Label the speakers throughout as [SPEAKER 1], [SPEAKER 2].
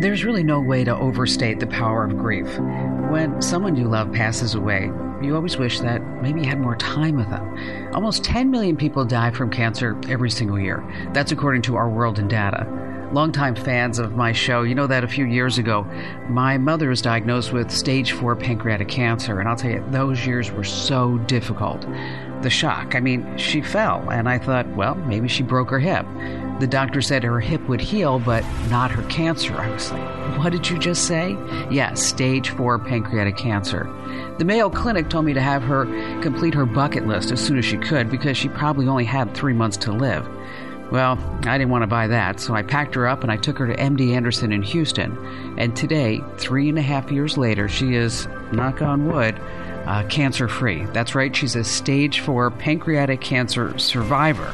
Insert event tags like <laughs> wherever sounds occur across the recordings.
[SPEAKER 1] There's really no way to overstate the power of grief. When someone you love passes away, you always wish that maybe you had more time with them. Almost 10 million people die from cancer every single year. That's according to Our World in Data. Longtime fans of my show, you know that a few years ago, my mother was diagnosed with stage four pancreatic cancer, and I'll tell you, those years were so difficult. The shock, I mean, she fell, and I thought, well, maybe she broke her hip. The doctor said her hip would heal, but not her cancer. I was like, what did you just say? Yes, stage four pancreatic cancer. The Mayo Clinic told me to have her complete her bucket list as soon as she could because she probably only had three months to live. Well, I didn't want to buy that, so I packed her up and I took her to MD Anderson in Houston. And today, three and a half years later, she is, knock on wood, uh, cancer free. That's right, she's a stage four pancreatic cancer survivor.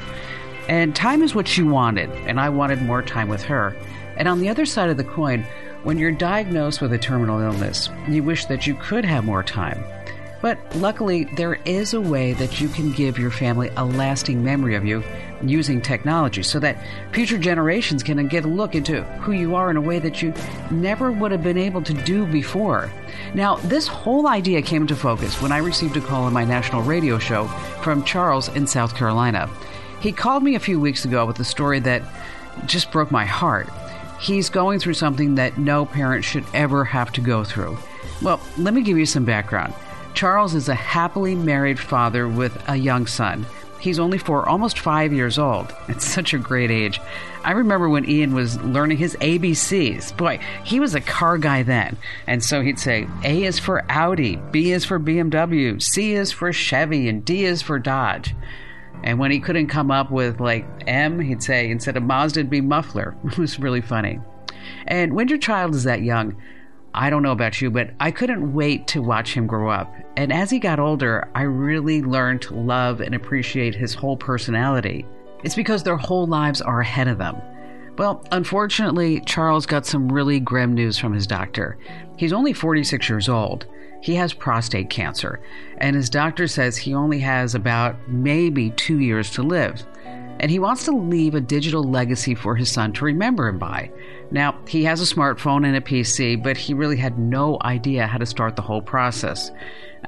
[SPEAKER 1] And time is what she wanted, and I wanted more time with her. And on the other side of the coin, when you're diagnosed with a terminal illness, you wish that you could have more time. But luckily, there is a way that you can give your family a lasting memory of you using technology so that future generations can get a look into who you are in a way that you never would have been able to do before. Now, this whole idea came into focus when I received a call on my national radio show from Charles in South Carolina. He called me a few weeks ago with a story that just broke my heart. He's going through something that no parent should ever have to go through. Well, let me give you some background. Charles is a happily married father with a young son. He's only four, almost five years old. <laughs> It's such a great age. I remember when Ian was learning his ABCs. Boy, he was a car guy then. And so he'd say A is for Audi, B is for BMW, C is for Chevy, and D is for Dodge. And when he couldn't come up with like M, he'd say instead of Mazda, it'd be muffler. <laughs> It was really funny. And when your child is that young, I don't know about you, but I couldn't wait to watch him grow up. And as he got older, I really learned to love and appreciate his whole personality. It's because their whole lives are ahead of them. Well, unfortunately, Charles got some really grim news from his doctor. He's only 46 years old. He has prostate cancer, and his doctor says he only has about maybe two years to live. And he wants to leave a digital legacy for his son to remember him by. Now, he has a smartphone and a PC, but he really had no idea how to start the whole process.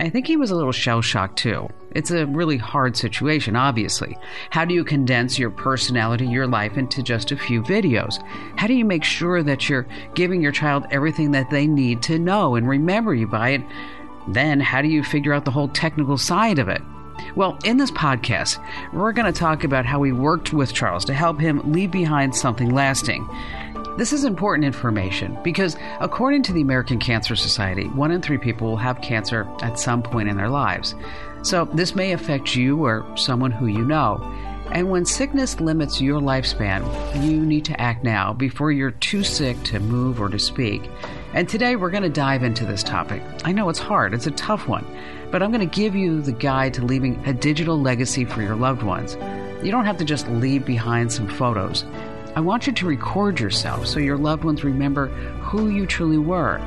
[SPEAKER 1] I think he was a little shell shocked too. It's a really hard situation, obviously. How do you condense your personality, your life into just a few videos? How do you make sure that you're giving your child everything that they need to know and remember you by it? Then, how do you figure out the whole technical side of it? Well, in this podcast, we're going to talk about how we worked with Charles to help him leave behind something lasting. This is important information because, according to the American Cancer Society, one in three people will have cancer at some point in their lives. So, this may affect you or someone who you know. And when sickness limits your lifespan, you need to act now before you're too sick to move or to speak. And today we're going to dive into this topic. I know it's hard, it's a tough one, but I'm going to give you the guide to leaving a digital legacy for your loved ones. You don't have to just leave behind some photos. I want you to record yourself so your loved ones remember who you truly were.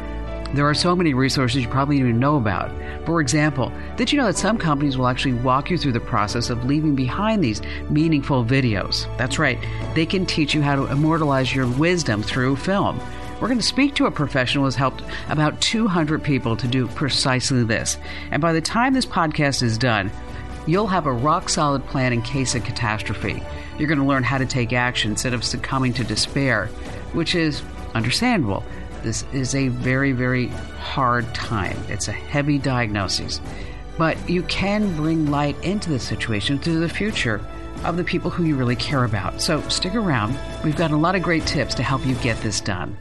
[SPEAKER 1] There are so many resources you probably didn't even know about. For example, did you know that some companies will actually walk you through the process of leaving behind these meaningful videos? That's right, they can teach you how to immortalize your wisdom through film. We're going to speak to a professional who has helped about 200 people to do precisely this. And by the time this podcast is done, you'll have a rock solid plan in case of catastrophe. You're going to learn how to take action instead of succumbing to despair, which is understandable. This is a very, very hard time. It's a heavy diagnosis. But you can bring light into the situation through the future of the people who you really care about. So stick around. We've got a lot of great tips to help you get this done.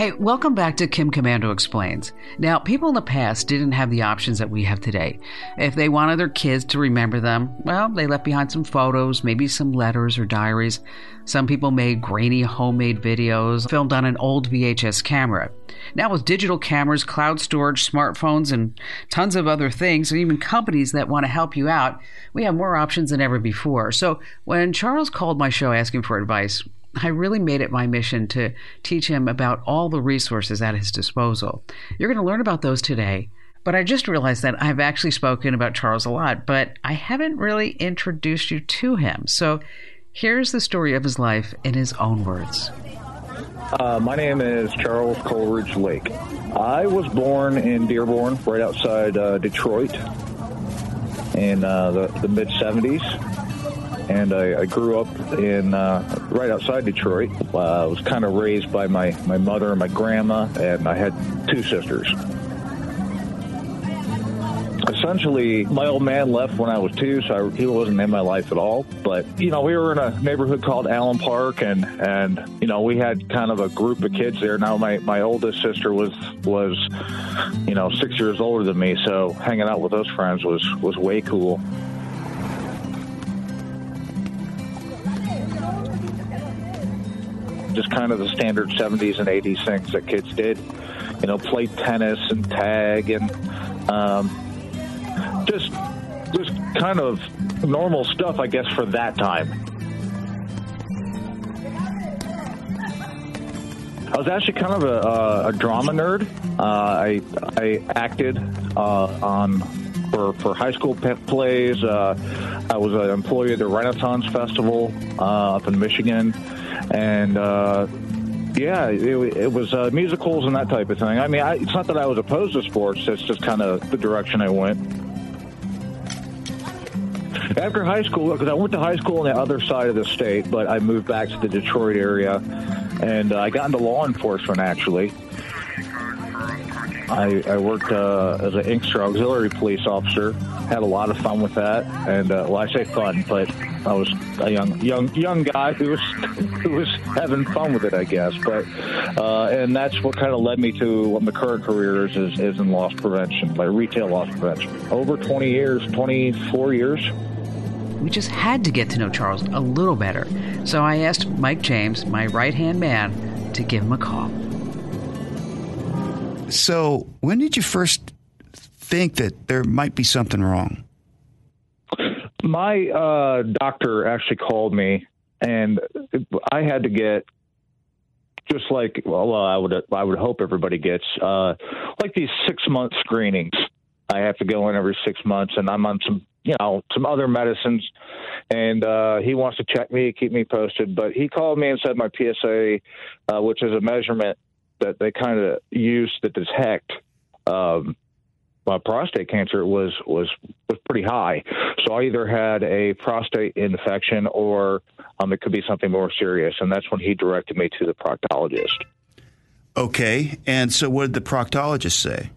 [SPEAKER 1] Hey, welcome back to Kim Komando Explains. Now, people in the past didn't have the options that we have today. If they wanted their kids to remember them, well, they left behind some photos, maybe some letters or diaries. Some people made grainy homemade videos filmed on an old VHS camera. Now, with digital cameras, cloud storage, smartphones, and tons of other things, and even companies that want to help you out, we have more options than ever before. So, when Charles called my show asking for advice, I really made it my mission to teach him about all the resources at his disposal. You're going to learn about those today. But I just realized that I've actually spoken about Charles a lot, but I haven't really introduced you to him. So here's the story of his life in his own words.
[SPEAKER 2] Uh, my name is Charles Coleridge Lake. I was born in Dearborn, right outside uh, Detroit, in uh, the, the mid 70s. And I, I, grew up in uh, right outside Detroit. Uh, I was kind of raised by my, my mother and my grandma, and I had two sisters essentially, my old man left when I was two, so I, he wasn't in my life at all. But you know, we were in a neighborhood called Allen Park, and and you know, we had kind of a group of kids there. Now, my my oldest sister was was you know six years older than me, so hanging out with those friends was was way cool. Just kind of the standard 70s and 80s things that kids did. You know, play tennis and tag and um, just just kind of normal stuff, I guess, for that time. I was actually kind of a, a drama nerd. Uh, I I acted uh, on for for high school plays. Uh, I was an employee at the Renaissance Festival uh, up in Michigan, and uh, yeah, it, it was uh, musicals and that type of thing. I mean, I, it's not that I was opposed to sports; it's just kind of the direction I went. After high school, because I went to high school on the other side of the state, but I moved back to the Detroit area, and uh, I got into law enforcement actually. I, I worked uh, as an Inkster auxiliary police officer. Had a lot of fun with that, and uh, well, I say fun, but I was a young, young, young guy who was <laughs> who was having fun with it, I guess. But uh, and that's what kind of led me to what my current career is, is, is in loss prevention, like retail loss prevention. Over 20 years, 24 years.
[SPEAKER 1] We just had to get to know Charles a little better. So I asked Mike James, my right hand man, to give him a call.
[SPEAKER 3] So, when did you first think that there might be something wrong?
[SPEAKER 2] My uh, doctor actually called me, and I had to get just like well, I would I would hope everybody gets uh, like these six month screenings. I have to go in every six months, and I'm on some you know some other medicines and uh, he wants to check me keep me posted but he called me and said my psa uh, which is a measurement that they kind of use to detect um, my prostate cancer was was was pretty high. So i either had a prostate infection or um, it could be something more serious. And that's when he directed me to the proctologist.
[SPEAKER 3] Okay. And so what did the proctologist say?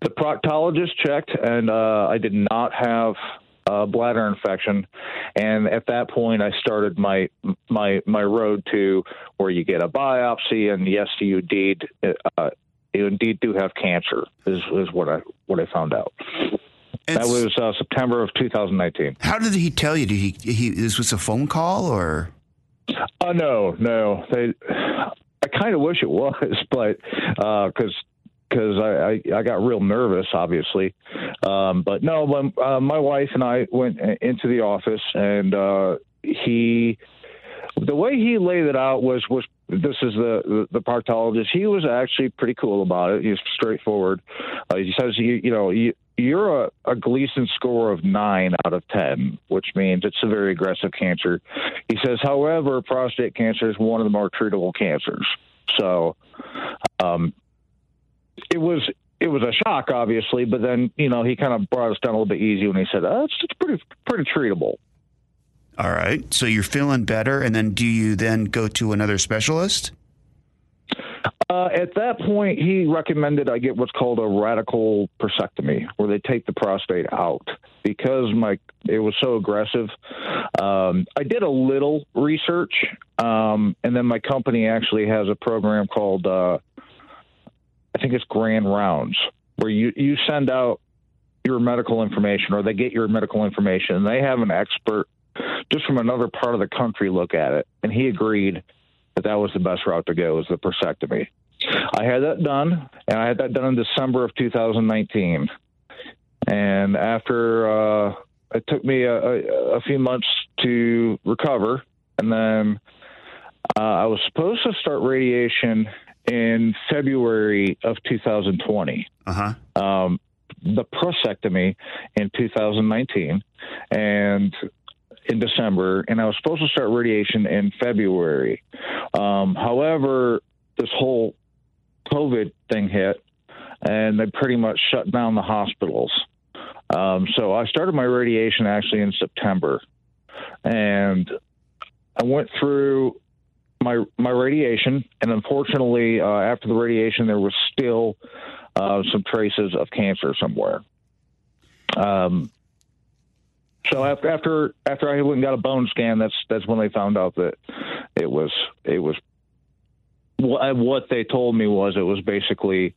[SPEAKER 2] The proctologist checked, and uh, I did not have a bladder infection. And at that point, I started my my my road to where you get a biopsy, and yes, you indeed uh, you do have cancer. Is is what I what I found out. That was uh, September of 2019.
[SPEAKER 3] How did he tell you? Did he, he this was a phone call or?
[SPEAKER 2] Uh, no, no. They, I kind of wish it was, <laughs> but because uh, because I, I, I got real nervous, obviously. Um, but no, when, uh, my wife and I went into the office, and uh, he, the way he laid it out was was this is the, the proctologist. He was actually pretty cool about it. He was straightforward. Uh, he says you you know you. You're a, a Gleason score of nine out of 10, which means it's a very aggressive cancer. He says, however, prostate cancer is one of the more treatable cancers. So, um, it was it was a shock, obviously, but then you know he kind of brought us down a little bit easy when he said, "Oh, it's, it's pretty pretty treatable."
[SPEAKER 3] All right, so you're feeling better, and then do you then go to another specialist?
[SPEAKER 2] Uh, at that point, he recommended I get what's called a radical prostatectomy, where they take the prostate out because my it was so aggressive. Um, I did a little research, um, and then my company actually has a program called uh, I think it's grand rounds where you, you send out your medical information or they get your medical information and they have an expert just from another part of the country look at it. And he agreed that that was the best route to go was the prostatectomy. I had that done and I had that done in December of 2019. And after, uh, it took me a, a, a few months to recover and then Uh, I was supposed to start radiation in February of 2020.
[SPEAKER 3] Uh huh.
[SPEAKER 2] Um, the prostatectomy in 2019 and in December, and I was supposed to start radiation in February. Um, however, this whole COVID thing hit, and they pretty much shut down the hospitals. Um, so I started my radiation actually in September, and I went through my my radiation, and unfortunately, uh, after the radiation, there was still uh, some traces of cancer somewhere. Um, so after after after I went and got a bone scan, that's that's when they found out that it was it was what, what they told me was it was basically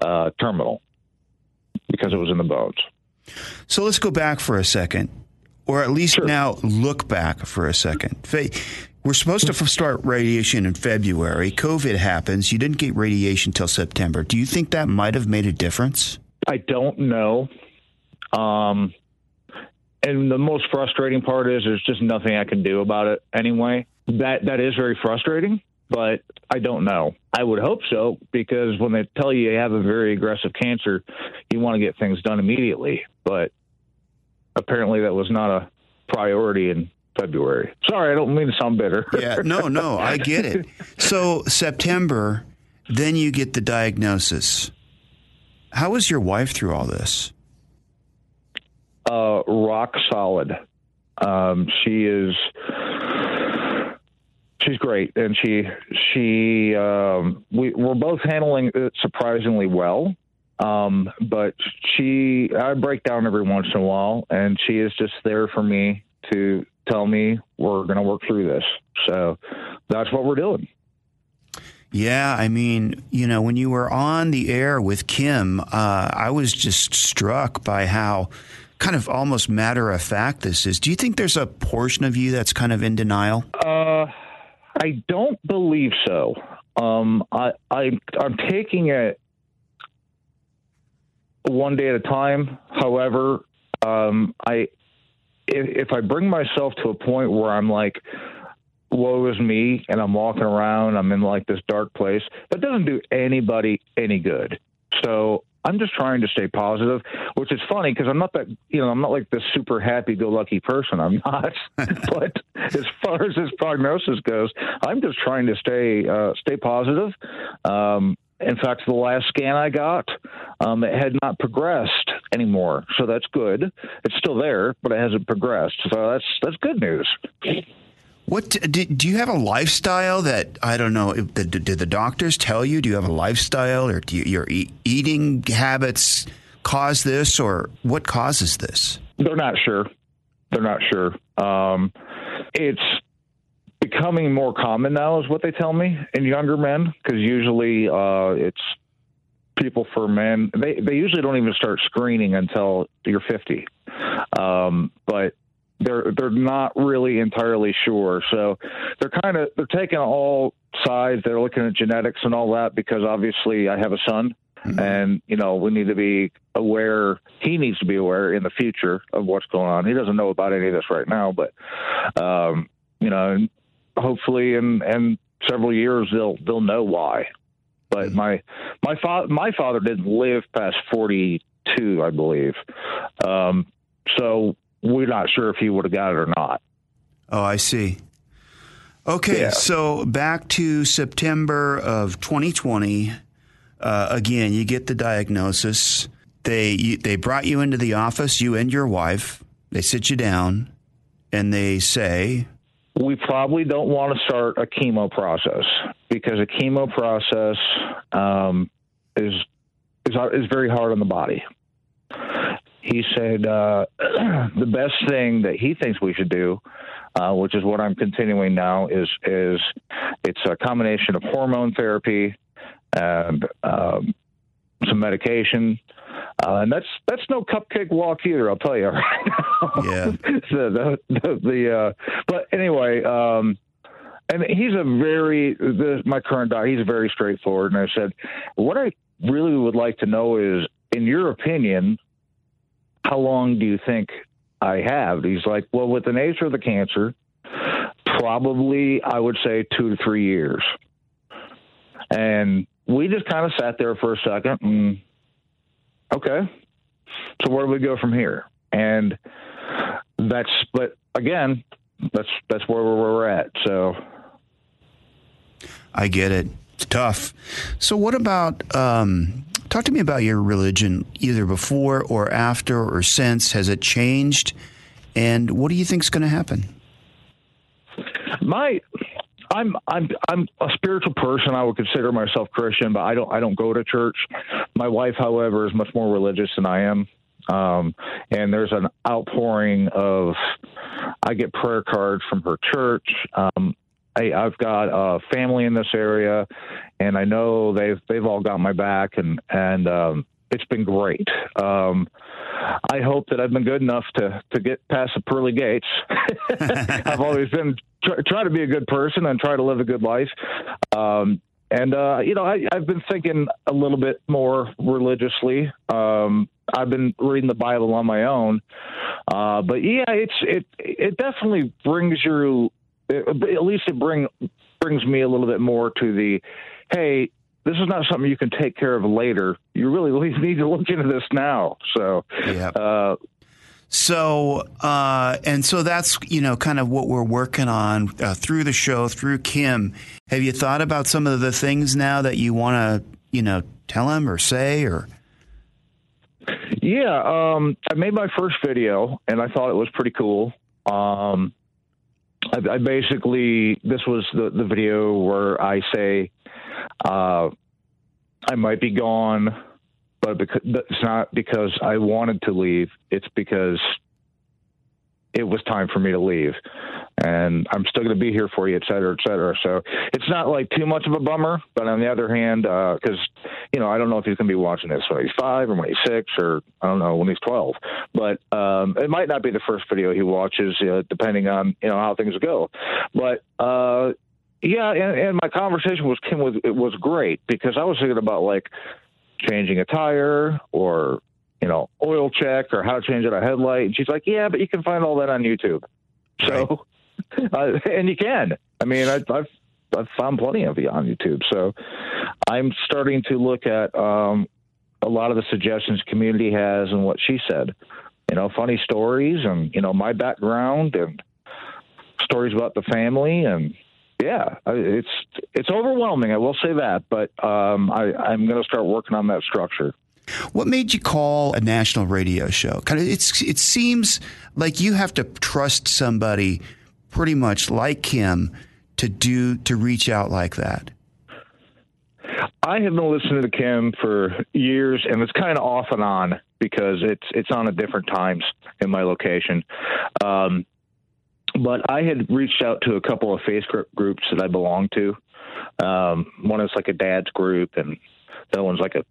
[SPEAKER 2] uh, terminal because it was in the bones.
[SPEAKER 3] So let's go back for a second, or at least
[SPEAKER 2] Sure.
[SPEAKER 3] now look back for a second. We're supposed to start radiation in February. COVID happens. You didn't get radiation till September. Do you think that might have made a difference?
[SPEAKER 2] I don't know. Um, and the most frustrating part is there's just nothing I can do about it anyway. That that is very frustrating, but I don't know. I would hope so because when they tell you you have a very aggressive cancer, you want to get things done immediately. But apparently that was not a priority in February. Sorry, I don't mean to sound bitter.
[SPEAKER 3] Yeah, no, no, I get it. So September, then you get the diagnosis. How was your wife through all this?
[SPEAKER 2] Uh, rock solid. Um, she is she's great, and she she um, we we're both handling it surprisingly well. Um, but she I break down every once in a while, and she is just there for me to tell me we're going to work through this. So that's what we're doing.
[SPEAKER 3] Yeah, I mean, you know, when you were on the air with Kim, uh, I was just struck by how kind of almost matter of fact this is. Do you think there's a portion of you that's kind of in denial?
[SPEAKER 2] Uh, I don't believe so. Um, I, I I'm taking it one day at a time. However, um, I if, if I bring myself to a point where I'm like, woe is me, and I'm walking around, I'm in like this dark place, that doesn't do anybody any good. So I'm just trying to stay positive, which is funny because I'm not that, you know, I'm not like this super happy go lucky person. I'm not. <laughs> but as far as this prognosis goes, I'm just trying to stay, uh, stay positive. Um, in fact, the last scan I got, um, it had not progressed anymore, so that's good. It's still there, but it hasn't progressed, so that's that's good news.
[SPEAKER 3] What do, do you have a lifestyle that I don't know? Did the doctors tell you? Do you have a lifestyle, or do you, your e- eating habits cause this, or what causes this?
[SPEAKER 2] They're not sure. They're not sure. Um, it's becoming more common now, is what they tell me in younger men, because usually uh, it's people for men. They they usually don't even start screening until you're 50, um, but they're they're not really entirely sure. So they're kind of they're taking all sides. They're looking at genetics and all that because obviously I have a son and you know we need to be aware he needs to be aware in the future of what's going on. He doesn't know about any of this right now but um you know and hopefully in in several years they'll they'll know why. But my my father my father didn't live past 42 i believe. Um so we're not sure if he would have got it or not
[SPEAKER 3] Oh, I see. Okay,
[SPEAKER 2] Yeah.
[SPEAKER 3] so back to September of 2020. Uh, again, you get the diagnosis. They you, they brought you into the office, you and your wife. They sit you down, and they say,
[SPEAKER 2] we probably don't want to start a chemo process because a chemo process um, is is is very hard on the body. He said uh, <clears throat> the best thing that he thinks we should do, uh, which is what I'm continuing now, is is it's a combination of hormone therapy and um, some medication. Uh, and that's that's no cupcake walk either. I'll tell you <laughs> right now.
[SPEAKER 3] Yeah. <laughs>
[SPEAKER 2] the the, the, the uh, but anyway, um, and he's a very the, my current doc. He's very straightforward. And I said, what I really would like to know is, in your opinion, how long do you think I have? He's like, well, with the nature of the cancer, probably I would say two to three years. And we just kind of sat there for a second and okay, so where do we go from here? And that's but again, that's that's where we're at. So
[SPEAKER 3] I get it. It's tough. So what about um, talk to me about your religion either before or after or since has it changed and what do you think is going to happen?
[SPEAKER 2] My I'm I'm I'm a spiritual person. I would consider myself Christian, but I don't I don't go to church. My wife, however, is much more religious than I am. Um, and there's an outpouring of I get prayer cards from her church. Um, I, I've got a family in this area, and I know they've they've all got my back, and and um, it's been great. Um, I hope that I've been good enough to to get past the pearly gates. <laughs> I've always been try, try, to be a good person and try to live a good life. Um, and uh, you know, I, have been thinking a little bit more religiously. Um, I've been reading the Bible on my own, uh, but yeah, it's it it definitely brings you. At least it bring brings me a little bit more to the, hey, this is not something you can take care of later. You really need to look into this now. So,
[SPEAKER 3] yeah. Uh, so, uh, and so that's, you know, kind of what we're working on uh, through the show, through Kim. Have you thought about some of the things now that you want to, you know, tell him or say or?
[SPEAKER 2] Yeah, um, I made my first video and I thought it was pretty cool. Um, I, I, basically, this was the, the video where I say, uh, I might be gone, but because, it's not because I wanted to leave. It's because it was time for me to leave and I'm still going to be here for you, et cetera, et cetera. So it's not like too much of a bummer, but on the other hand, because uh, you know I don't know if he's going to be watching this when he's five or when he's six or I don't know when he's twelve, but um, it might not be the first video he watches, uh, depending on you know how things go. But uh, yeah, and, and my conversation with Kim was it was great because I was thinking about like changing a tire or you know oil check or how to change out a headlight, and she's like, yeah, but you can find all that on YouTube. So <laughs> uh, and you can. I mean, I, I've I've found plenty of it on YouTube. So I'm starting to look at um, a lot of the suggestions community has and what she said. You know, funny stories and you know my background and stories about the family and yeah, it's it's overwhelming. I will say that, but um, I, I'm going to start working on that structure.
[SPEAKER 3] What made you call a national radio show? Kind of, it's it seems like you have to trust somebody pretty much like him to do to reach out like that?
[SPEAKER 2] I have been listening to Kim for years, and it's kind of off and on because it's it's on at different times in my location. Um, but I had reached out to a couple of Facebook groups that I belong to. Um, one is like a dad's group, and the other one's like a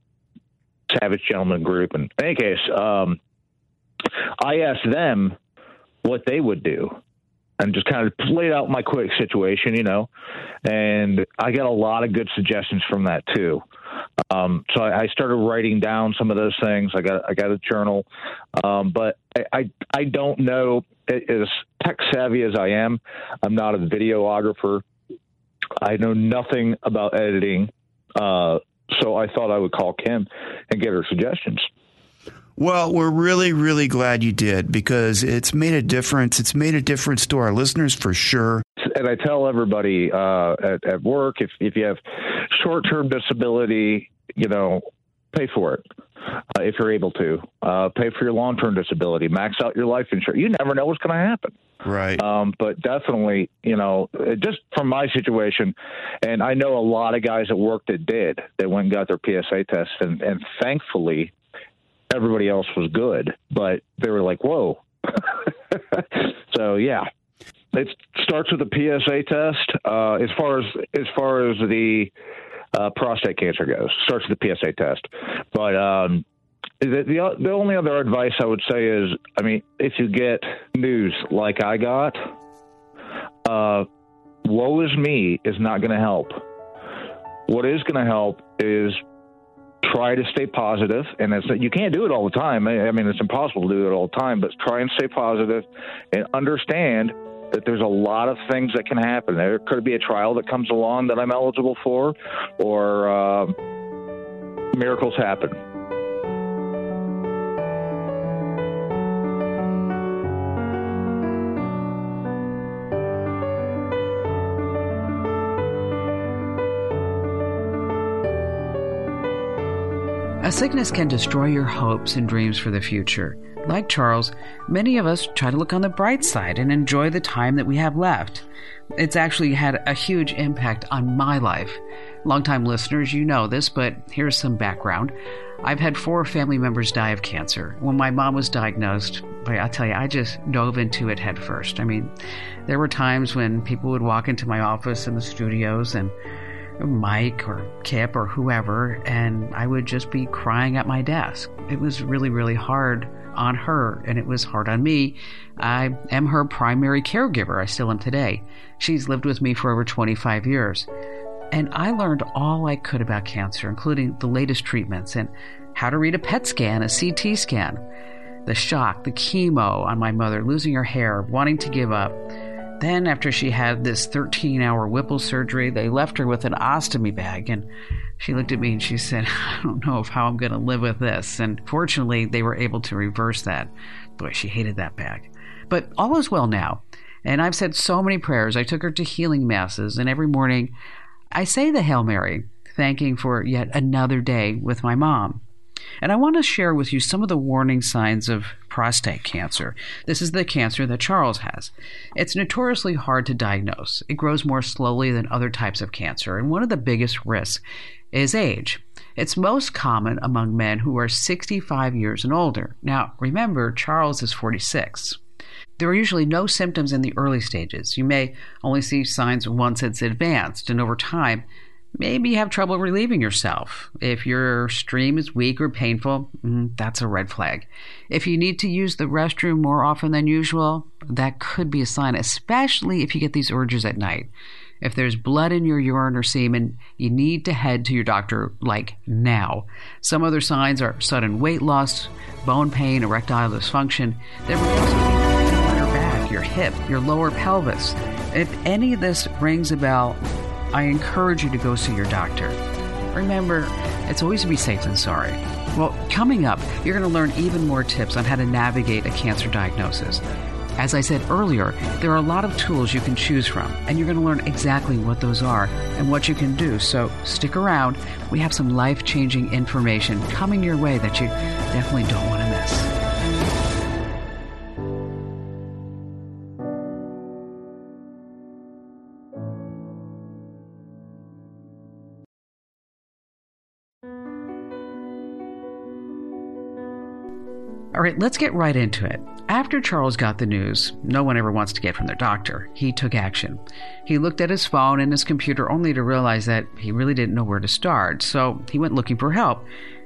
[SPEAKER 2] Savage Gentleman group. And in any case, um, I asked them what they would do and just kind of played out my quick situation, you know. And I got a lot of good suggestions from that too. Um, so I, I, started writing down some of those things. I got I got a journal, um, but I, I, I don't know as tech savvy as I am. I'm not a videographer. I know nothing about editing. Uh, so I thought I would call Kim and get her suggestions.
[SPEAKER 3] Well, we're really, really glad you did because it's made a difference. It's made a difference to our listeners for sure.
[SPEAKER 2] And I tell everybody uh, at, at work if, if you have short term disability, you know, pay for it uh, if you're able to. Uh, pay for your long term disability. Max out your life insurance. You never know what's going to happen.
[SPEAKER 3] Right.
[SPEAKER 2] Um, but definitely, you know, just from my situation, and I know a lot of guys at work that did. They went and got their PSA test, and, and thankfully, everybody else was good, but they were like, whoa. <laughs> so yeah, it starts with a PSA test. Uh, as far as as far as the uh, prostate cancer goes, starts with the PSA test. But um, the, the the only other advice I would say is, I mean, if you get news like I got, uh, woe is me is not going to help. What is going to help is try to stay positive, and it's you can't do it all the time. I mean, it's impossible to do it all the time, but try and stay positive and understand that there's a lot of things that can happen. There could be a trial that comes along that I'm eligible for, or uh, miracles happen.
[SPEAKER 1] Sickness can destroy your hopes and dreams for the future. Like Charles, many of us try to look on the bright side and enjoy the time that we have left. It's actually had a huge impact on my life. Longtime listeners, you know this, but here's some background. I've had four family members die of cancer. When my mom was diagnosed, I tell you, I just dove into it head first. I mean, there were times when people would walk into my office in the studios and Mike or Kip or whoever, and I would just be crying at my desk. It was really, really hard on her, and it was hard on me. I am her primary caregiver. I still am today. She's lived with me for over 25 years. And I learned all I could about cancer, including the latest treatments and how to read a PET scan, a CT scan, the shock, the chemo on my mother, losing her hair, wanting to give up then, after she had this 13 hour Whipple surgery, they left her with an ostomy bag. And she looked at me and she said, <laughs> I don't know if how I'm going to live with this. And fortunately, they were able to reverse that. Boy, she hated that bag. But all is well now. And I've said so many prayers. I took her to healing masses, and every morning I say the Hail Mary, thanking for yet another day with my mom. And I want to share with you some of the warning signs of prostate cancer. This is the cancer that Charles has. It's notoriously hard to diagnose. It grows more slowly than other types of cancer, and one of the biggest risks is age. It's most common among men who are 65 years and older. Now, remember, Charles is 46. There are usually no symptoms in the early stages. You may only see signs once it's advanced, and over time, Maybe you have trouble relieving yourself. If your stream is weak or painful, mm, that's a red flag. If you need to use the restroom more often than usual, that could be a sign, especially if you get these urges at night. If there's blood in your urine or semen, you need to head to your doctor like now. Some other signs are sudden weight loss, bone pain, erectile dysfunction. There may also be your back, your hip, your lower pelvis. If any of this rings a bell, I encourage you to go see your doctor. Remember, it's always to be safe than sorry. Well, coming up, you're going to learn even more tips on how to navigate a cancer diagnosis. As I said earlier, there are a lot of tools you can choose from, and you're going to learn exactly what those are and what you can do. So stick around. We have some life changing information coming your way that you definitely don't want to miss. All right, let's get right into it. After Charles got the news, no one ever wants to get from their doctor, he took action. He looked at his phone and his computer only to realize that he really didn't know where to start, so he went looking for help.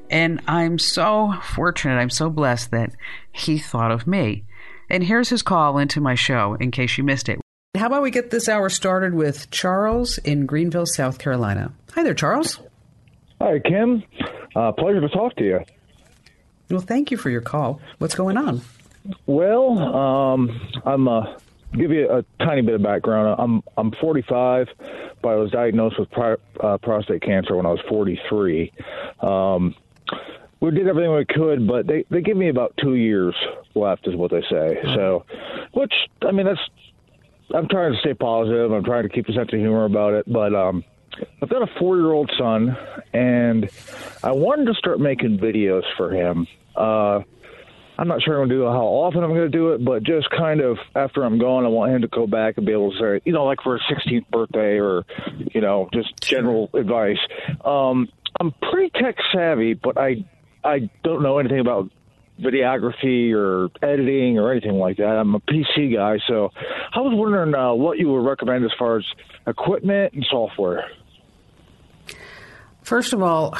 [SPEAKER 1] And I'm so fortunate, I'm so blessed that he thought of me. And here's his call into my show in case you missed it. How about we get this hour started with Charles in Greenville, South Carolina? Hi there, Charles.
[SPEAKER 2] Hi, Kim. Uh, pleasure to talk to you.
[SPEAKER 1] Well, thank you for your call. What's going on?
[SPEAKER 2] Well, um, I'm uh, give you a tiny bit of background. I'm I'm 45, but I was diagnosed with pri- uh, prostate cancer when I was 43. Um, we did everything we could, but they they give me about two years left, is what they say. So, which I mean, that's I'm trying to stay positive. I'm trying to keep a sense of humor about it, but um, I've got a four year old son, and I wanted to start making videos for him. Uh, I'm not sure I'm going to do how often I'm going to do it, but just kind of after I'm gone, I want him to go back and be able to say, you know, like for his 16th birthday or, you know, just general advice. Um, I'm pretty tech savvy, but I I don't know anything about videography or editing or anything like that. I'm a PC guy, so I was wondering uh, what you would recommend as far as equipment and software.
[SPEAKER 1] First of all,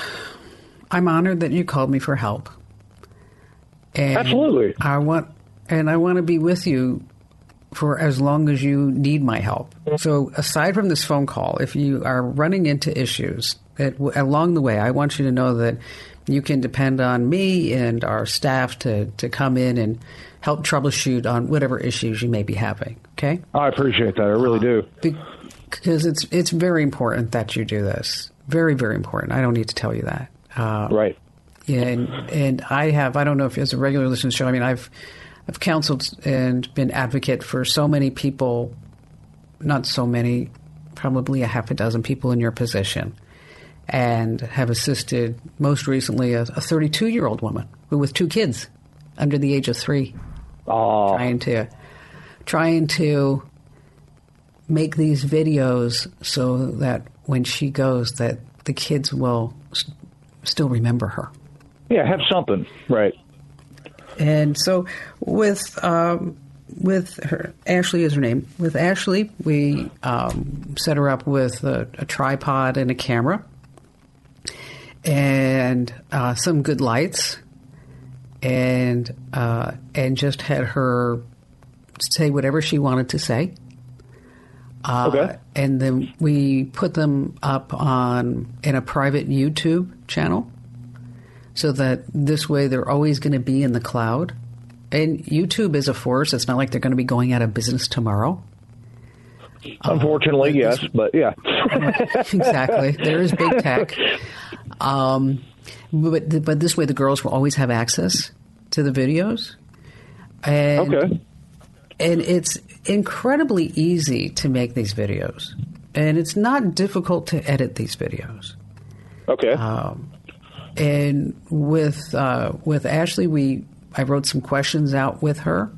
[SPEAKER 1] I'm honored that you called me for help.
[SPEAKER 2] And Absolutely.
[SPEAKER 1] I want and I want to be with you for as long as you need my help. So, aside from this phone call, if you are running into issues it, along the way, I want you to know that you can depend on me and our staff to, to come in and help troubleshoot on whatever issues you may be having. Okay.
[SPEAKER 2] I appreciate that. I really do.
[SPEAKER 1] Because it's it's very important that you do this. Very very important. I don't need to tell you that.
[SPEAKER 2] Uh, right.
[SPEAKER 1] Yeah, and and I have. I don't know if as a regular listener show. I mean, I've I've counseled and been advocate for so many people. Not so many, probably a half a dozen people in your position, and have assisted most recently a 32 year old woman who with two kids under the age of three,
[SPEAKER 2] oh.
[SPEAKER 1] trying to trying to make these videos so that when she goes, that the kids will st- still remember her.
[SPEAKER 2] Yeah, have something right.
[SPEAKER 1] And so with um, with her, Ashley is her name. With Ashley, we um, set her up with a, a, tripod and a camera, and uh, some good lights, and uh, and just had her say whatever she wanted to say.
[SPEAKER 2] Uh, okay.
[SPEAKER 1] And then we put them up on in a private YouTube channel, so that this way they're always going to be in the cloud. And YouTube is a force. It's not like they're going to be going out of business tomorrow.
[SPEAKER 2] Unfortunately, uh, yes, but yeah. <laughs>
[SPEAKER 1] exactly. There is big tech. Um, but but this way, the girls will always have access to the videos. And,
[SPEAKER 2] okay.
[SPEAKER 1] And it's incredibly easy to make these videos, and it's not difficult to edit these videos.
[SPEAKER 2] Okay.
[SPEAKER 1] Um, and with uh, with Ashley, we I wrote some questions out with her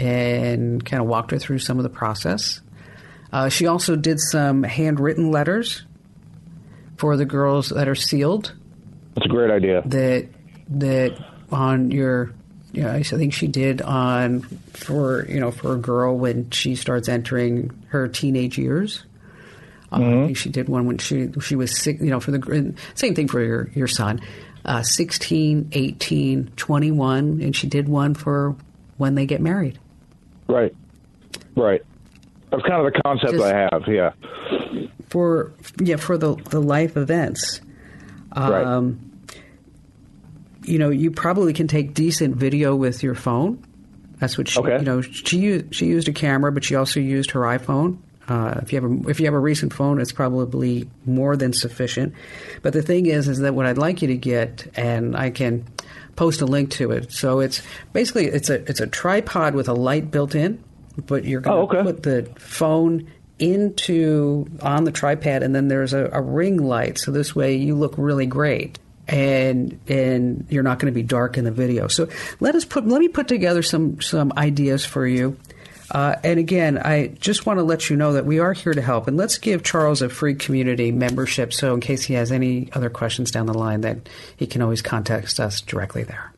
[SPEAKER 1] and kind of walked her through some of the process. Uh, she also did some handwritten letters for the girls that are sealed.
[SPEAKER 2] That's a great idea.
[SPEAKER 1] That that on your yeah, I think she did on for you know for a girl when she starts entering her teenage years. Um, mm-hmm. I think she did one when she she was sick. You know, for the same thing for your your son, uh, 16, 18, 21, and she did one for when they get married.
[SPEAKER 2] Right, right. That's kind of the concept Just I have. Yeah.
[SPEAKER 1] For yeah for the the life events. Um, right you know, you probably can take decent video with your phone. That's what she,
[SPEAKER 2] okay.
[SPEAKER 1] you know, she used, she used a camera, but she also used her iPhone. Uh, if you have a if you have a recent phone, it's probably more than sufficient. But the thing is, is that what I'd like you to get, and I can post a link to it. So it's basically it's a it's a tripod with a light built in, but you're going to
[SPEAKER 2] oh, okay.
[SPEAKER 1] put the phone into on the tripod, and then there's a, a ring light. So this way you look really great and and you're not going to be dark in the video. So let us put let me put together some some ideas for you. Uh, and again, I just want to let you know that we are here to help, and let's give Charles a free community membership. So in case he has any other questions down the line, that he can always contact us directly there.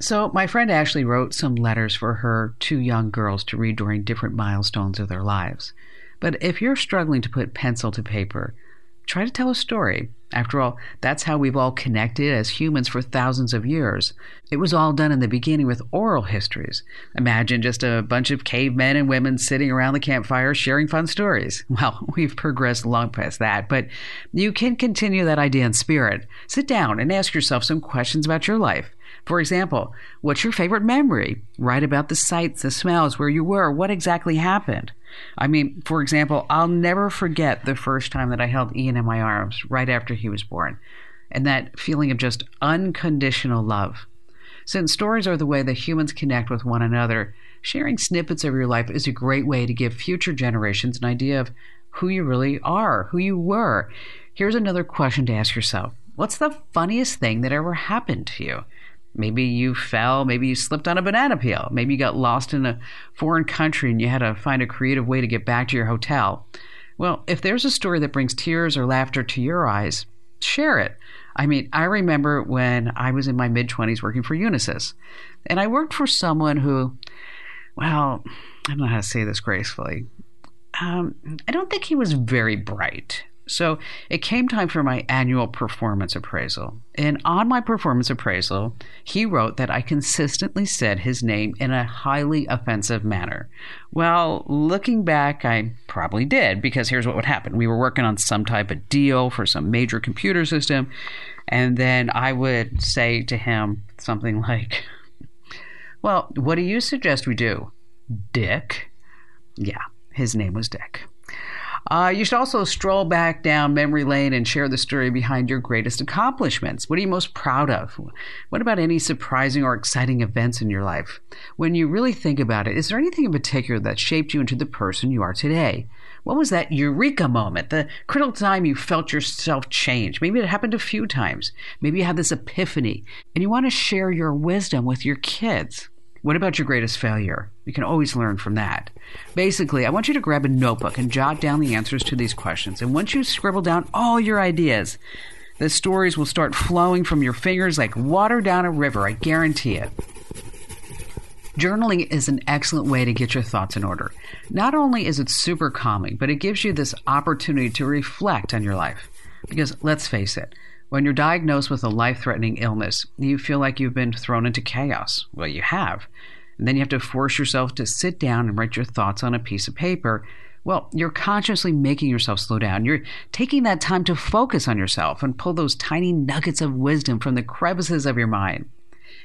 [SPEAKER 1] So, my friend Ashley wrote some letters for her two young girls to read during different milestones of their lives. But if you're struggling to put pencil to paper, try to tell a story. After all, that's how we've all connected as humans for thousands of years. It was all done in the beginning with oral histories. Imagine just a bunch of cavemen and women sitting around the campfire sharing fun stories. <laughs> Well, we've progressed long past that, but you can continue that idea in spirit. Sit down and ask yourself some questions about your life. For example, what's your favorite memory? Write about the sights, the smells, where you were, what exactly happened. I mean, for example, I'll never forget the first time that I held Ian in my arms right after he was born, and that feeling of just unconditional love. Since stories are the way that humans connect with one another, sharing snippets of your life is a great way to give future generations an idea of who you really are, who you were. Here's another question to ask yourself What's the funniest thing that ever happened to you? Maybe you fell, maybe you slipped on a banana peel, maybe you got lost in a foreign country and you had to find a creative way to get back to your hotel. Well, if there's a story that brings tears or laughter to your eyes, share it. I mean, I remember when I was in my mid 20s working for Unisys, and I worked for someone who, well, I don't know how to say this gracefully. Um, I don't think he was very bright. So it came time for my annual performance appraisal. And on my performance appraisal, he wrote that I consistently said his name in a highly offensive manner. Well, looking back, I probably did, because here's what would happen. We were working on some type of deal for some major computer system, and then I would say to him something like, Well, what do you suggest we do? Dick? Yeah, his name was Dick. Uh, you should also stroll back down memory lane and share the story behind your greatest accomplishments. What are you most proud of? What about any surprising or exciting events in your life? When you really think about it, is there anything in particular that shaped you into the person you are today? What was that eureka moment, the critical time you felt yourself change? Maybe it happened a few times. Maybe you had this epiphany and you want to share your wisdom with your kids. What about your greatest failure? You can always learn from that. Basically, I want you to grab a notebook and jot down the answers to these questions. And once you scribble down all your ideas, the stories will start flowing from your fingers like water down a river. I guarantee it. Journaling is an excellent way to get your thoughts in order. Not only is it super calming, but it gives you this opportunity to reflect on your life. Because let's face it, when you're diagnosed with a life threatening illness, you feel like you've been thrown into chaos. Well, you have. And then you have to force yourself to sit down and write your thoughts on a piece of paper. Well, you're consciously making yourself slow down. You're taking that time to focus on yourself and pull those tiny nuggets of wisdom from the crevices of your mind.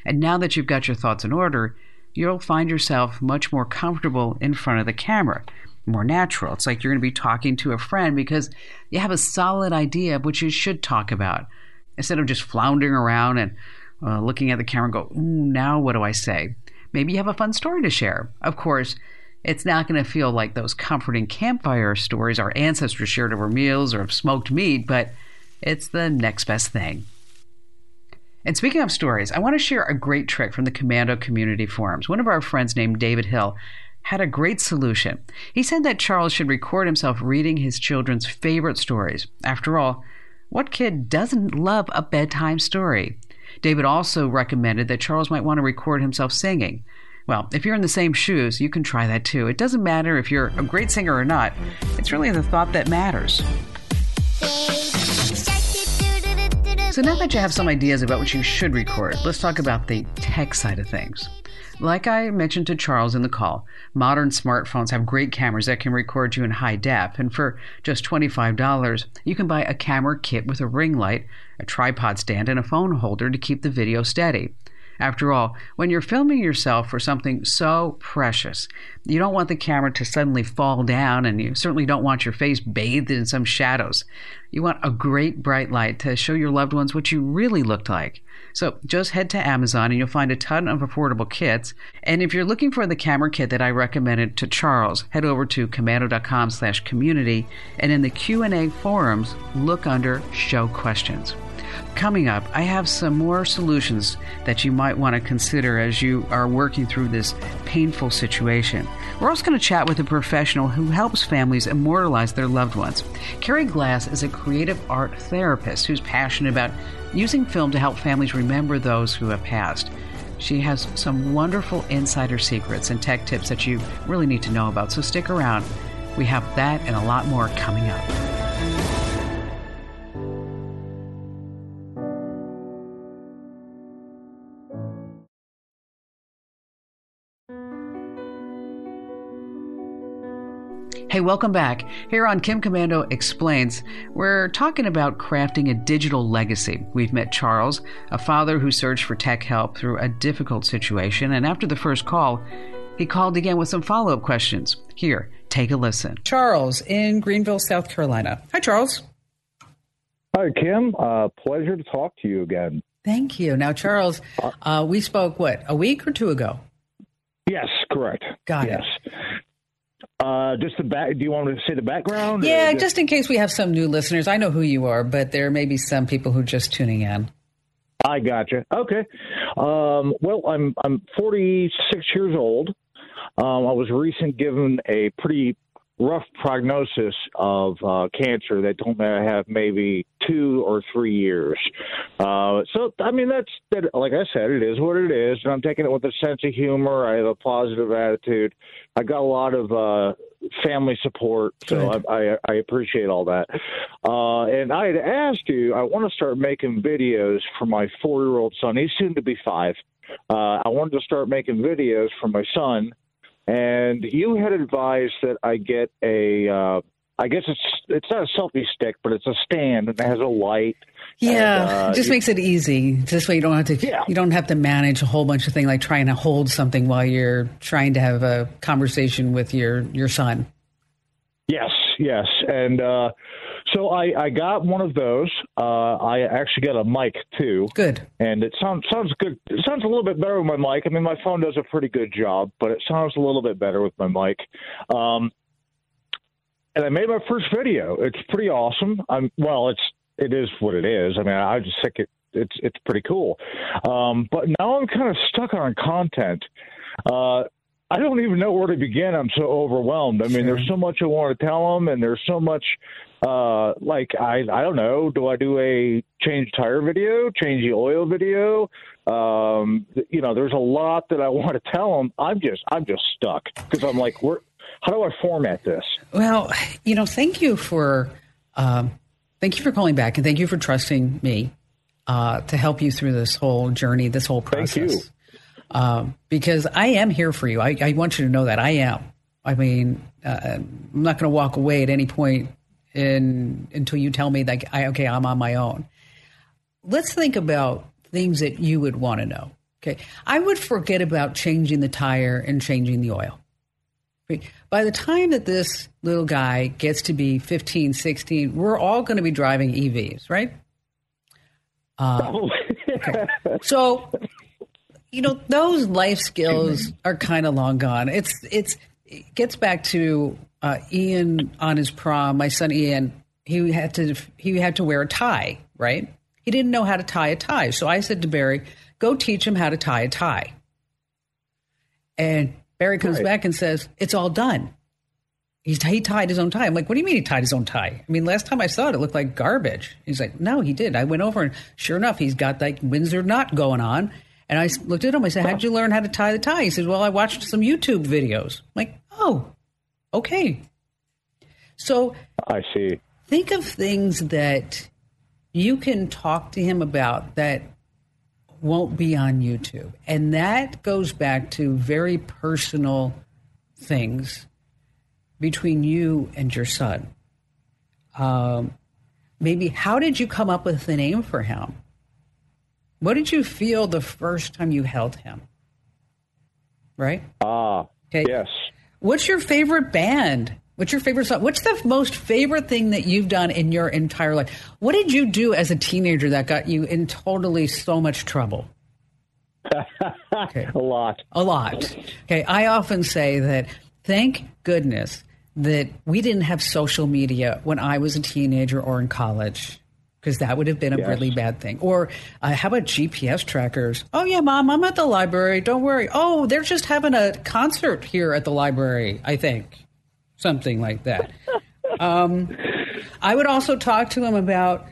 [SPEAKER 1] And now that you've got your thoughts in order, you'll find yourself much more comfortable in front of the camera more natural. It's like you're going to be talking to a friend because you have a solid idea of what you should talk about instead of just floundering around and uh, looking at the camera and go, now what do I say? Maybe you have a fun story to share. Of course, it's not going to feel like those comforting campfire stories our ancestors shared over meals or of smoked meat, but it's the next best thing. And speaking of stories, I want to share a great trick from the Komando Community Forums. One of our friends named David Hill had a great solution. He said that Charles should record himself reading his children's favorite stories. After all, what kid doesn't love a bedtime story? David also recommended that Charles might want to record himself singing. Well, if you're in the same shoes, you can try that too. It doesn't matter if you're a great singer or not, it's really the thought that matters. So now that you have some ideas about what you should record, let's talk about the tech side of things. Like I mentioned to Charles in the call, modern smartphones have great cameras that can record you in high def, and for just $25, you can buy a camera kit with a ring light, a tripod stand, and a phone holder to keep the video steady. After all, when you're filming yourself for something so precious, you don't want the camera to suddenly fall down, and you certainly don't want your face bathed in some shadows. You want a great bright light to show your loved ones what you really looked like. So just head to Amazon and you'll find a ton of affordable kits. And if you're looking for the camera kit that I recommended to Charles, head over to komando.com slash community and in the Q&A forums, look under show questions. Coming up, I have some more solutions that you might want to consider as you are working through this painful situation. We're also going to chat with a professional who helps families immortalize their loved ones. Carrie Glass is a creative art therapist who's passionate about using film to help families remember those who have passed. She has some wonderful insider secrets and tech tips that you really need to know about, so stick around. We have that and a lot more coming up. Hey, welcome back. Here on Kim Komando Explains, we're talking about crafting a digital legacy. We've met Charles, a father who searched for tech help through a difficult situation, and after the first call, he called again with some follow up questions. Here, take a listen. Charles in Greenville, South Carolina. Hi, Charles.
[SPEAKER 2] Hi, Kim. Uh, pleasure to talk to you again.
[SPEAKER 1] Thank you. Now, Charles, uh, we spoke, what, a week or two ago?
[SPEAKER 2] Yes, correct.
[SPEAKER 1] Got
[SPEAKER 2] yes. it. Uh, just the back. Do you want me to say the background?
[SPEAKER 1] Yeah, just... just in case we have some new listeners. I know who you are, but there may be some people who are just tuning in.
[SPEAKER 2] I gotcha. Okay. Um, well, I'm I'm 46 years old. Um, I was recently given a pretty rough prognosis of uh, cancer. They don't have maybe two or three years. Uh, so, I mean, that's that. Like I said, it is what it is, and I'm taking it with a sense of humor. I have a positive attitude. I got a lot of uh, family support, so I, I, I, appreciate all that. Uh, and I had asked you, I want to start making videos for my four year old son. He's soon to be five. Uh, I wanted to start making videos for my son and you had advised that I get a, uh, I guess it's it's not a selfie stick, but it's a stand and it has a light
[SPEAKER 1] Yeah,
[SPEAKER 2] And, uh,
[SPEAKER 1] it just makes it easy. This way, you don't have to.
[SPEAKER 2] Yeah.
[SPEAKER 1] You don't have to manage a whole bunch of things like trying to hold something while you're trying to have a conversation with your your son.
[SPEAKER 2] Yes, yes, and uh, so I, I got one of those. Uh, I actually got a mic too,
[SPEAKER 1] Good.
[SPEAKER 2] and it sounds sounds good. It sounds a little bit better with my mic. I mean, my phone does a pretty good job, but it sounds a little bit better with my mic. Um, and I made my first video. It's pretty awesome. I'm well. It's it is what it is. I mean, I just think it it's it's pretty cool. Um, but now I'm kind of stuck on content. Uh, I don't even know where to begin. I'm so overwhelmed. I mean, there's so much I want to tell them, and there's so much. Uh, like I, I don't know. Do I do a change tire video, change the oil video? Um, you know, there's a lot that I <laughs> want to tell them. I'm just, I'm just stuck because I'm like, where? How do I format this?
[SPEAKER 1] Well, you know, thank you for um, thank you for calling back, and thank you for trusting me uh, to help you through this whole journey, this whole process. Um, because I am here for you. I, I want you to know that I am. I mean, uh, I'm not going to walk away at any point in, until you tell me that I, okay, I'm on my own. Let's think about things that you would want to know. Okay, I would forget about changing the tire and changing the oil. By the time that this little guy gets to be 15, 16, we're all going to be driving EVs, right? So, you know, those life skills are kind of long gone. It's it's it gets back to uh, Ian on his prom. My son Ian, he had to he had to wear a tie, right? He didn't know how to tie a tie, so I said to Barry, "Go teach him how to tie a tie." And Barry comes
[SPEAKER 2] Right.
[SPEAKER 1] back and says, "It's all done." He's, he tied his own tie. I'm like, what do you mean he tied his own tie? I mean, last time I saw it, it looked like garbage. He's like, no, he did. I went over and sure enough, he's got that Windsor knot going on. And I looked at him. I said, how'd you learn how to tie the tie? He said, well, I watched some YouTube videos. I'm like, oh, okay. So
[SPEAKER 2] I see.
[SPEAKER 1] think of things that you can talk to him about that won't be on YouTube. And that goes back to very personal things between you and your son. Um, maybe how did you come up with the name for him? What did you feel the first time you held him? Right?
[SPEAKER 2] Ah,
[SPEAKER 1] Okay.
[SPEAKER 2] yes.
[SPEAKER 1] What's your favorite band? What's your favorite song? What's the most favorite thing that you've done in your entire life? What did you do as a teenager that got you in totally so much trouble? <laughs> Okay.
[SPEAKER 2] A lot.
[SPEAKER 1] A lot. Okay. I often say that thank goodness that we didn't have social media when I was a teenager or in college. Because that would have been a
[SPEAKER 2] Yes.
[SPEAKER 1] really bad thing. Or uh, how about GPS trackers? Oh, yeah, mom, I'm at the library. Don't worry. Oh, they're just having a concert here at the library, I think. Something like that. <laughs> um, I would also talk to him about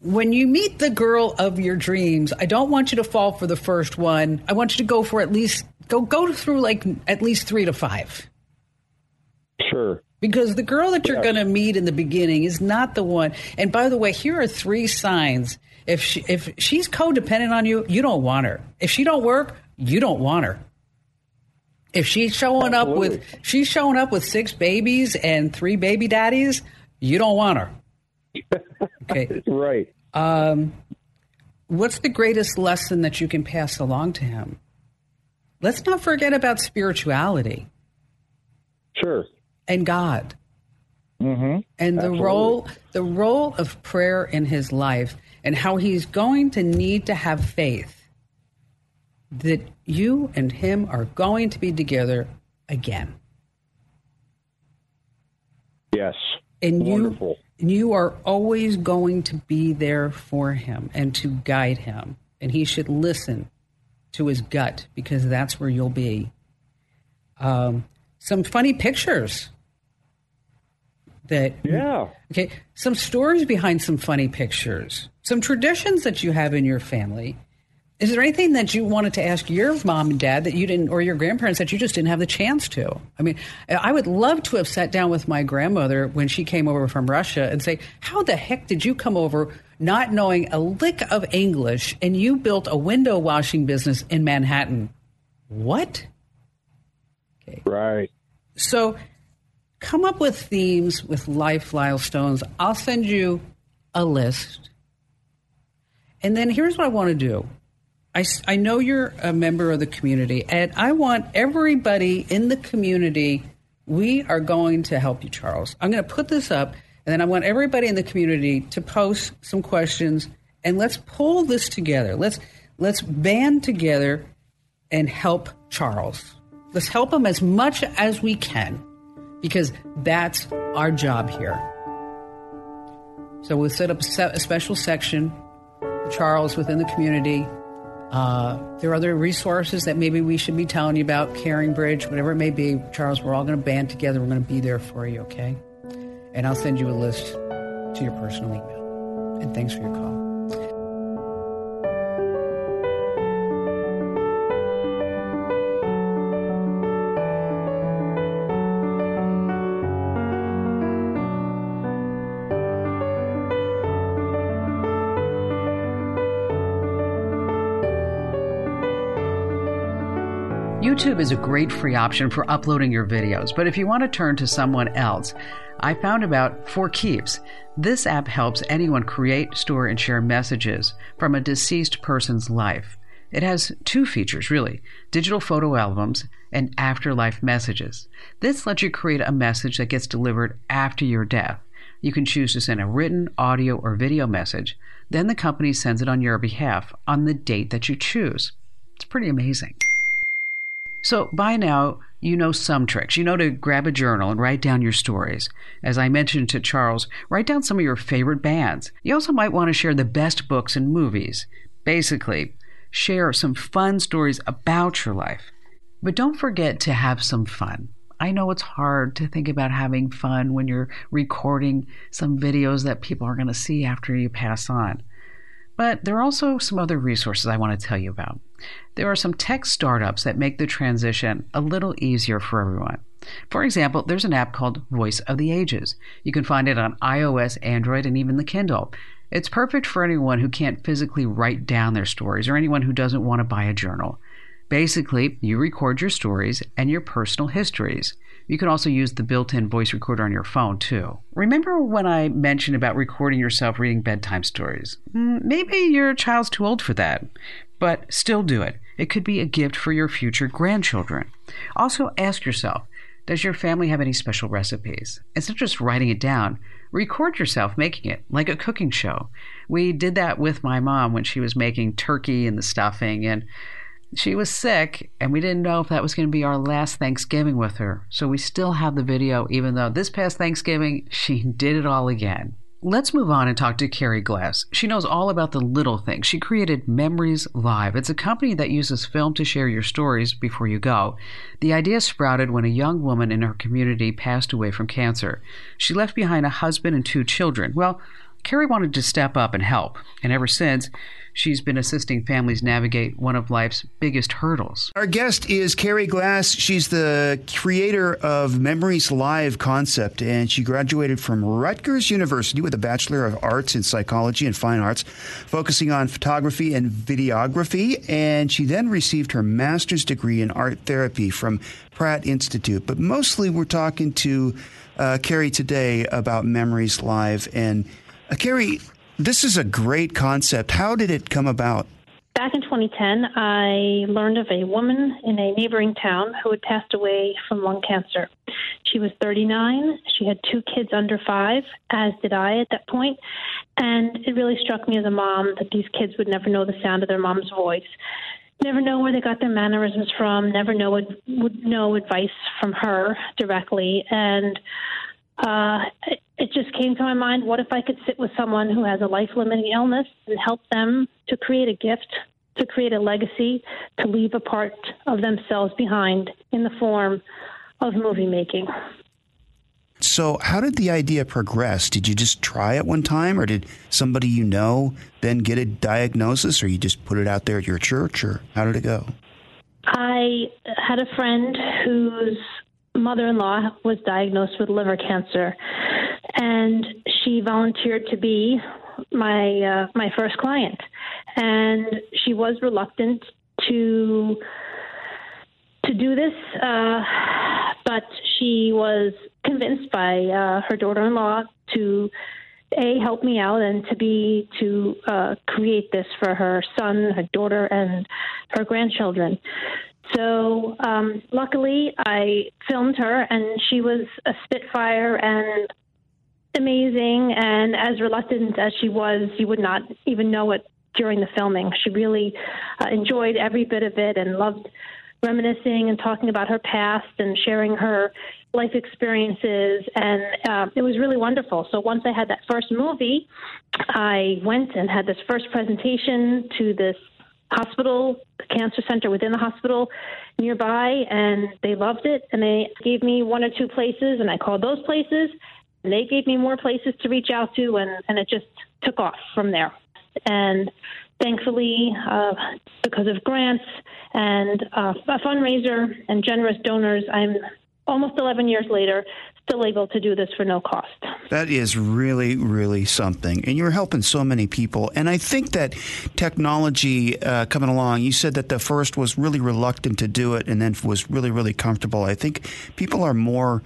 [SPEAKER 1] when you meet the girl of your dreams, I don't want you to fall for the first one. I want you to go for at least go go through like at least 3 to 5.
[SPEAKER 2] Sure.
[SPEAKER 1] Because the girl that you're
[SPEAKER 2] Yes.
[SPEAKER 1] going to meet in the beginning is not the one. And by the way, here are three signs. If she, if she's codependent on you, you don't want her. If she don't work, you don't want her. If she's showing up with she's showing up with six babies and three baby daddies, you don't want her. <laughs> Okay.
[SPEAKER 2] Right.
[SPEAKER 1] Um, what's the greatest lesson that you can pass along to him? Let's not forget about spirituality
[SPEAKER 2] Sure.
[SPEAKER 1] And God.
[SPEAKER 2] Mm-hmm.
[SPEAKER 1] and the
[SPEAKER 2] Absolutely.
[SPEAKER 1] role the role of prayer in his life and how he's going to need to have faith that you and him are going to be together again
[SPEAKER 2] Yes.
[SPEAKER 1] and you
[SPEAKER 2] Wonderful.
[SPEAKER 1] and you are always going to be there for him and to guide him and he should listen to his gut because that's where you'll be um, some funny pictures that
[SPEAKER 2] Yeah.
[SPEAKER 1] Okay, some stories behind some funny pictures, some traditions that you have in your family. Is there anything that you wanted to ask your mom and dad that you didn't, or your grandparents that you just didn't have the chance to? I mean, I would love to have sat down with my grandmother when she came over from Russia and say, How the heck did you come over not knowing a lick of English and you built a window washing business in Manhattan? What?
[SPEAKER 2] okay Right.
[SPEAKER 1] So come up with themes with life milestones. I'll send you a list And then here's what I want to do. I, I know you're a member of the community, and I want everybody in the community. We are going to help you, Charles. I'm going to put this up, and then I want everybody in the community to post some questions, and let's pull this together. Let's let's band together and help Charles. Let's help him as much as we can, because that's our job here. So we'll set up a, se- a special section for Charles within the community uh, there are other resources that maybe we should be telling you about, CaringBridge, whatever it may be. Charles, we're all going to band together. We're going to be there for you, okay? And I'll send you a list to your personal email. And thanks for your call. YouTube is a great free option for uploading your videos, but if you want to turn to someone else, I found about For Keeps. This app helps anyone create, store, and share messages from a deceased person's life. It has two features, really digital photo albums and afterlife messages. This lets you create a message that gets delivered after your death. You can choose to send a written, audio, or video message. Then the company sends it on your behalf on the date that you choose. It's pretty amazing. So by now, you know some tricks. You know to grab a journal and write down your stories. As I mentioned to Charles, write down some of your favorite bands. You also might want to share the best books and movies. Basically, share some fun stories about your life. But don't forget to have some fun. I know it's hard to think about having fun when you're recording some videos that people are going to see after you pass on. But there are also some other resources I want to tell you about. There are some tech startups that make the transition a little easier for everyone. For example, there's an app called Voice of the Ages. You can find it on iOS, Android, and even the Kindle. It's perfect for anyone who can't physically write down their stories or anyone who doesn't want to buy a journal. Basically, you record your stories and your personal histories. You can also use the built in voice recorder on your phone, too. Remember when I mentioned about recording yourself reading bedtime stories? Mm, maybe your child's too old for that, but still do it. It could be a gift for your future grandchildren. Also, ask yourself Does your family have any special recipes? Instead of just writing it down, record yourself making it, like a cooking show. We did that with my mom when she was making turkey and the stuffing, and she was sick, and we didn't know if that was going to be our last Thanksgiving with her. So we still have the video, even though this past Thanksgiving, she did it all again. Let's move on and talk to Carrie Glass. She knows all about the little things. She created Memories Live. It's a company that uses film to share your stories before you go. The idea sprouted when a young woman in her community passed away from cancer. She left behind a husband and two children. Well, Carrie wanted to step up and help, and ever since, She's been assisting families navigate one of life's biggest hurdles.
[SPEAKER 3] Our guest is Carrie Glass. She's the creator of Memories Live concept, and she graduated from Rutgers University with a Bachelor of Arts in Psychology and Fine Arts, focusing on photography and videography. And she then received her master's degree in art therapy from Pratt Institute. But mostly, we're talking to uh, Carrie today about Memories Live. And uh, Carrie, this is a great concept. How did it come about?
[SPEAKER 4] Back in 2010, I learned of a woman in a neighboring town who had passed away from lung cancer. She was 39. She had two kids under five, as did I at that point. And it really struck me as a mom that these kids would never know the sound of their mom's voice, never know where they got their mannerisms from, never know would know advice from her directly. And uh, it just came to my mind what if I could sit with someone who has a life limiting illness and help them to create a gift, to create a legacy, to leave a part of themselves behind in the form of movie making.
[SPEAKER 3] So, how did the idea progress? Did you just try it one time, or did somebody you know then get a diagnosis, or you just put it out there at your church, or how did it go?
[SPEAKER 4] I had a friend whose mother in law was diagnosed with liver cancer and she volunteered to be my uh, my first client, and she was reluctant to to do this, uh, but she was convinced by uh, her daughter-in-law to a help me out and to be to uh, create this for her son, her daughter, and her grandchildren. So um, luckily, I filmed her, and she was a spitfire and amazing. And as reluctant as she was, you would not even know it during the filming. She really uh, enjoyed every bit of it and loved reminiscing and talking about her past and sharing her life experiences. And uh, it was really wonderful. So once I had that first movie, I went and had this first presentation to this hospital, cancer center within the hospital nearby, and they loved it. And they gave me one or two places, and I called those places. And they gave me more places to reach out to, and, and it just took off from there. And thankfully, uh, because of grants and uh, a fundraiser and generous donors, I'm almost 11 years later still able to do this for no cost.
[SPEAKER 3] That is really, really something. And you're helping so many people. And I think that technology uh, coming along, you said that the first was really reluctant to do it and then was really, really comfortable. I think people are more.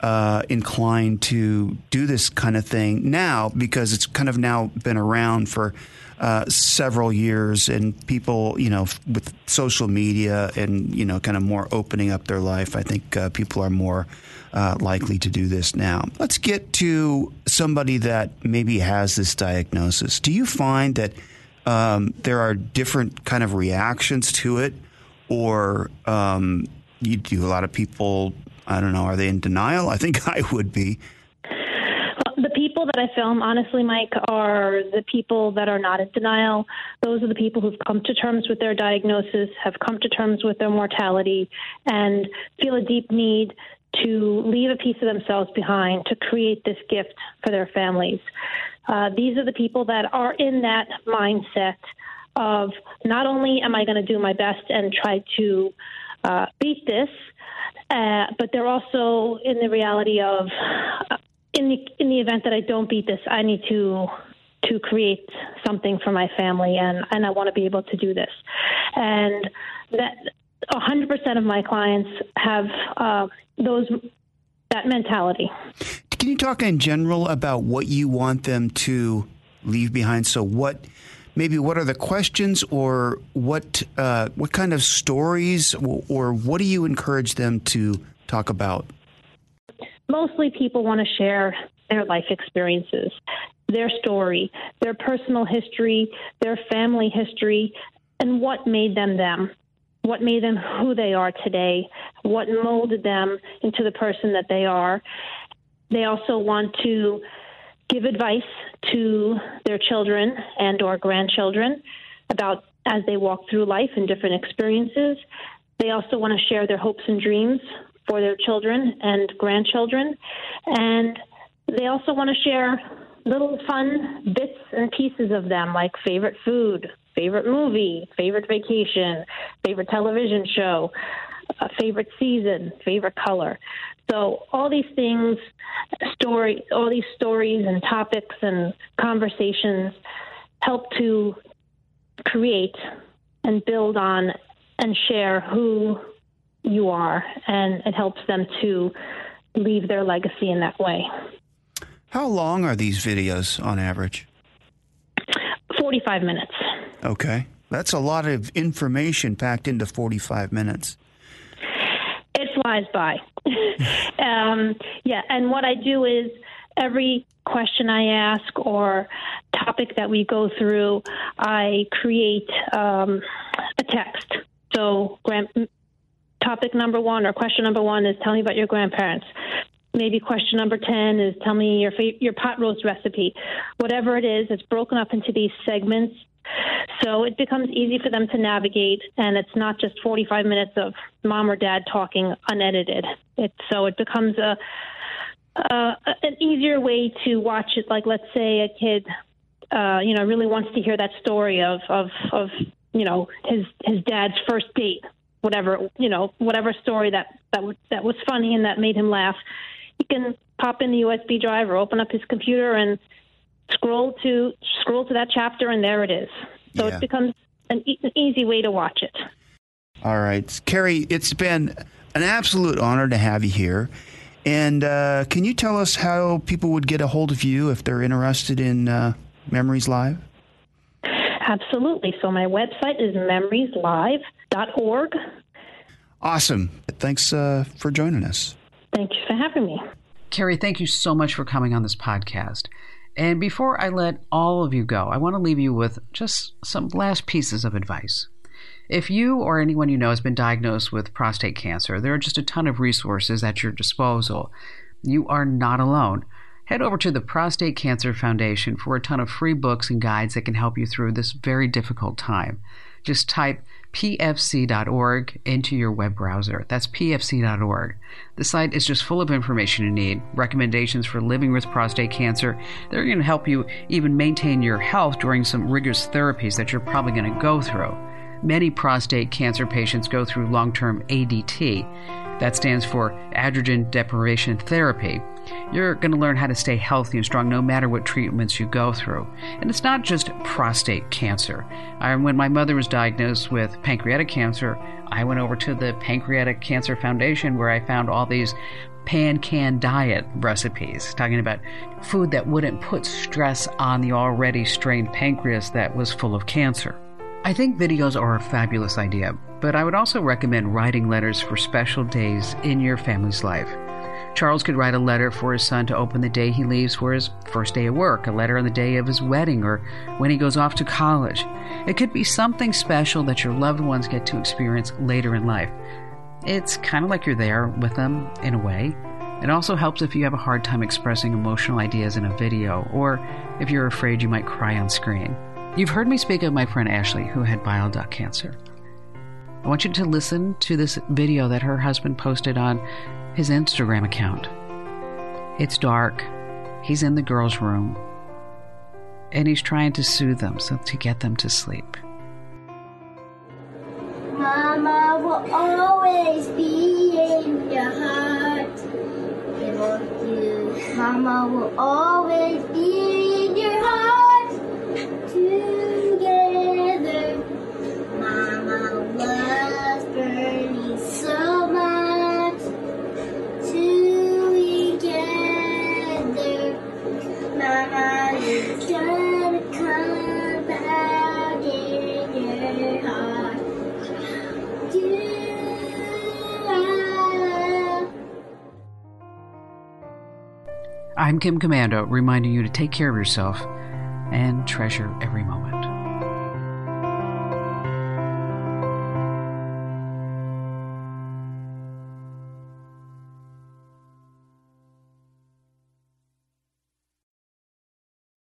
[SPEAKER 3] Uh, inclined to do this kind of thing now because it's kind of now been around for uh, several years, and people, you know, with social media and you know, kind of more opening up their life, I think uh, people are more uh, likely to do this now. Let's get to somebody that maybe has this diagnosis. Do you find that um, there are different kind of reactions to it, or um, you do a lot of people? I don't know. Are they in denial? <laughs> I think I would be
[SPEAKER 4] that I film, honestly, Mike, are the people that are not in denial. Those are the people who've come to terms with their diagnosis, have come to terms with their mortality, and feel a deep need to leave a piece of themselves behind to create this gift for their families. Uh, these are the people that are in that mindset of not only am I going to do my best and try to uh, beat this, uh, but they're also in the reality of in the in the event that I don't beat this, I need to to create something for my family, and and I want to be able to do this, and that. 100% of my clients have uh, those that mentality.
[SPEAKER 3] Can you talk in general about what you want them to leave behind? So, what maybe what are the questions, or what uh, what kind of stories, or what do you encourage them to talk about?
[SPEAKER 4] Mostly people want to share their life experiences, their story, their personal history, their family history, and what made them them. What made them who they are today? What molded them into the person that they are? They also want to give advice to their children and or grandchildren about as they walk through life and different experiences. They also want to share their hopes and dreams for their children and grandchildren. And they also want to share little fun bits and pieces of them, like favorite food, favorite movie, favorite vacation, favorite television show, favorite season, favorite color. So all these things, story, all these stories and topics and conversations help to create and build on and share who you are, and it helps them to leave their legacy in that way.
[SPEAKER 3] How long are these videos on average?
[SPEAKER 4] 45 minutes.
[SPEAKER 3] Okay. That's a lot of information packed into 45 minutes.
[SPEAKER 4] It flies by. <laughs> um, yeah, and what I do is every question I ask or topic that we go through, I create um, a text. So, grand, topic number one or question number one is tell me about your grandparents. Maybe question number 10 is tell me your, your pot roast recipe. Whatever it is, it's broken up into these segments. So it becomes easy for them to navigate, and it's not just 45 minutes of mom or dad talking unedited. It, so it becomes a, an easier way to watch it. Like, let's say a kid, uh, you know, really wants to hear that story of, of, of you know, his his dad's first date whatever you know whatever story that that w- that was funny and that made him laugh. He can pop in the USB drive or open up his computer and scroll to scroll to that chapter, and there it is. So yeah. it becomes an, e- an easy way to watch it.
[SPEAKER 3] All right, Carrie, it's been an absolute honor to have you here. And uh, can you tell us how people would get a hold of you if they're interested in uh, Memories Live?
[SPEAKER 4] Absolutely. So my website is memorieslive.org.
[SPEAKER 3] Awesome. Thanks uh, for joining us.
[SPEAKER 4] Thank you for having me.
[SPEAKER 1] Carrie, thank you so much for coming on this podcast. And before I let all of you go, I want to leave you with just some last pieces of advice. If you or anyone you know has been diagnosed with prostate cancer, there are just a ton of resources at your disposal. You are not alone. Head over to the Prostate Cancer Foundation for a ton of free books and guides that can help you through this very difficult time. Just type pfc.org into your web browser. That's pfc.org. The site is just full of information you need, recommendations for living with prostate cancer. They're going to help you even maintain your health during some rigorous therapies that you're probably going to go through. Many prostate cancer patients go through long term ADT. That stands for androgen deprivation therapy. You're going to learn how to stay healthy and strong no matter what treatments you go through. And it's not just prostate cancer. I, when my mother was diagnosed with pancreatic cancer, I went over to the Pancreatic Cancer Foundation where I found all these PanCAN diet recipes, talking about food that wouldn't put stress on the already strained pancreas that was full of cancer. I think videos are a fabulous idea, but I would also recommend writing letters for special days in your family's life. Charles could write a letter for his son to open the day he leaves for his first day of work, a letter on the day of his wedding, or when he goes off to college. It could be something special that your loved ones get to experience later in life. It's kind of like you're there with them in a way. It also helps if you have a hard time expressing emotional ideas in a video, or if you're afraid you might cry on screen. You've heard me speak of my friend Ashley, who had bile duct cancer. I want you to listen to this video that her husband posted on his Instagram account. It's dark. He's in the girl's room. And he's trying to soothe them so to get them to sleep.
[SPEAKER 5] Mama will always be in your heart. It won't. Mama will always be in your heart. Together, Mama was burning so much. Together, Mama is gonna come back in your heart. Do
[SPEAKER 1] I'm Kim Komando, reminding you to take care of yourself and treasure every moment.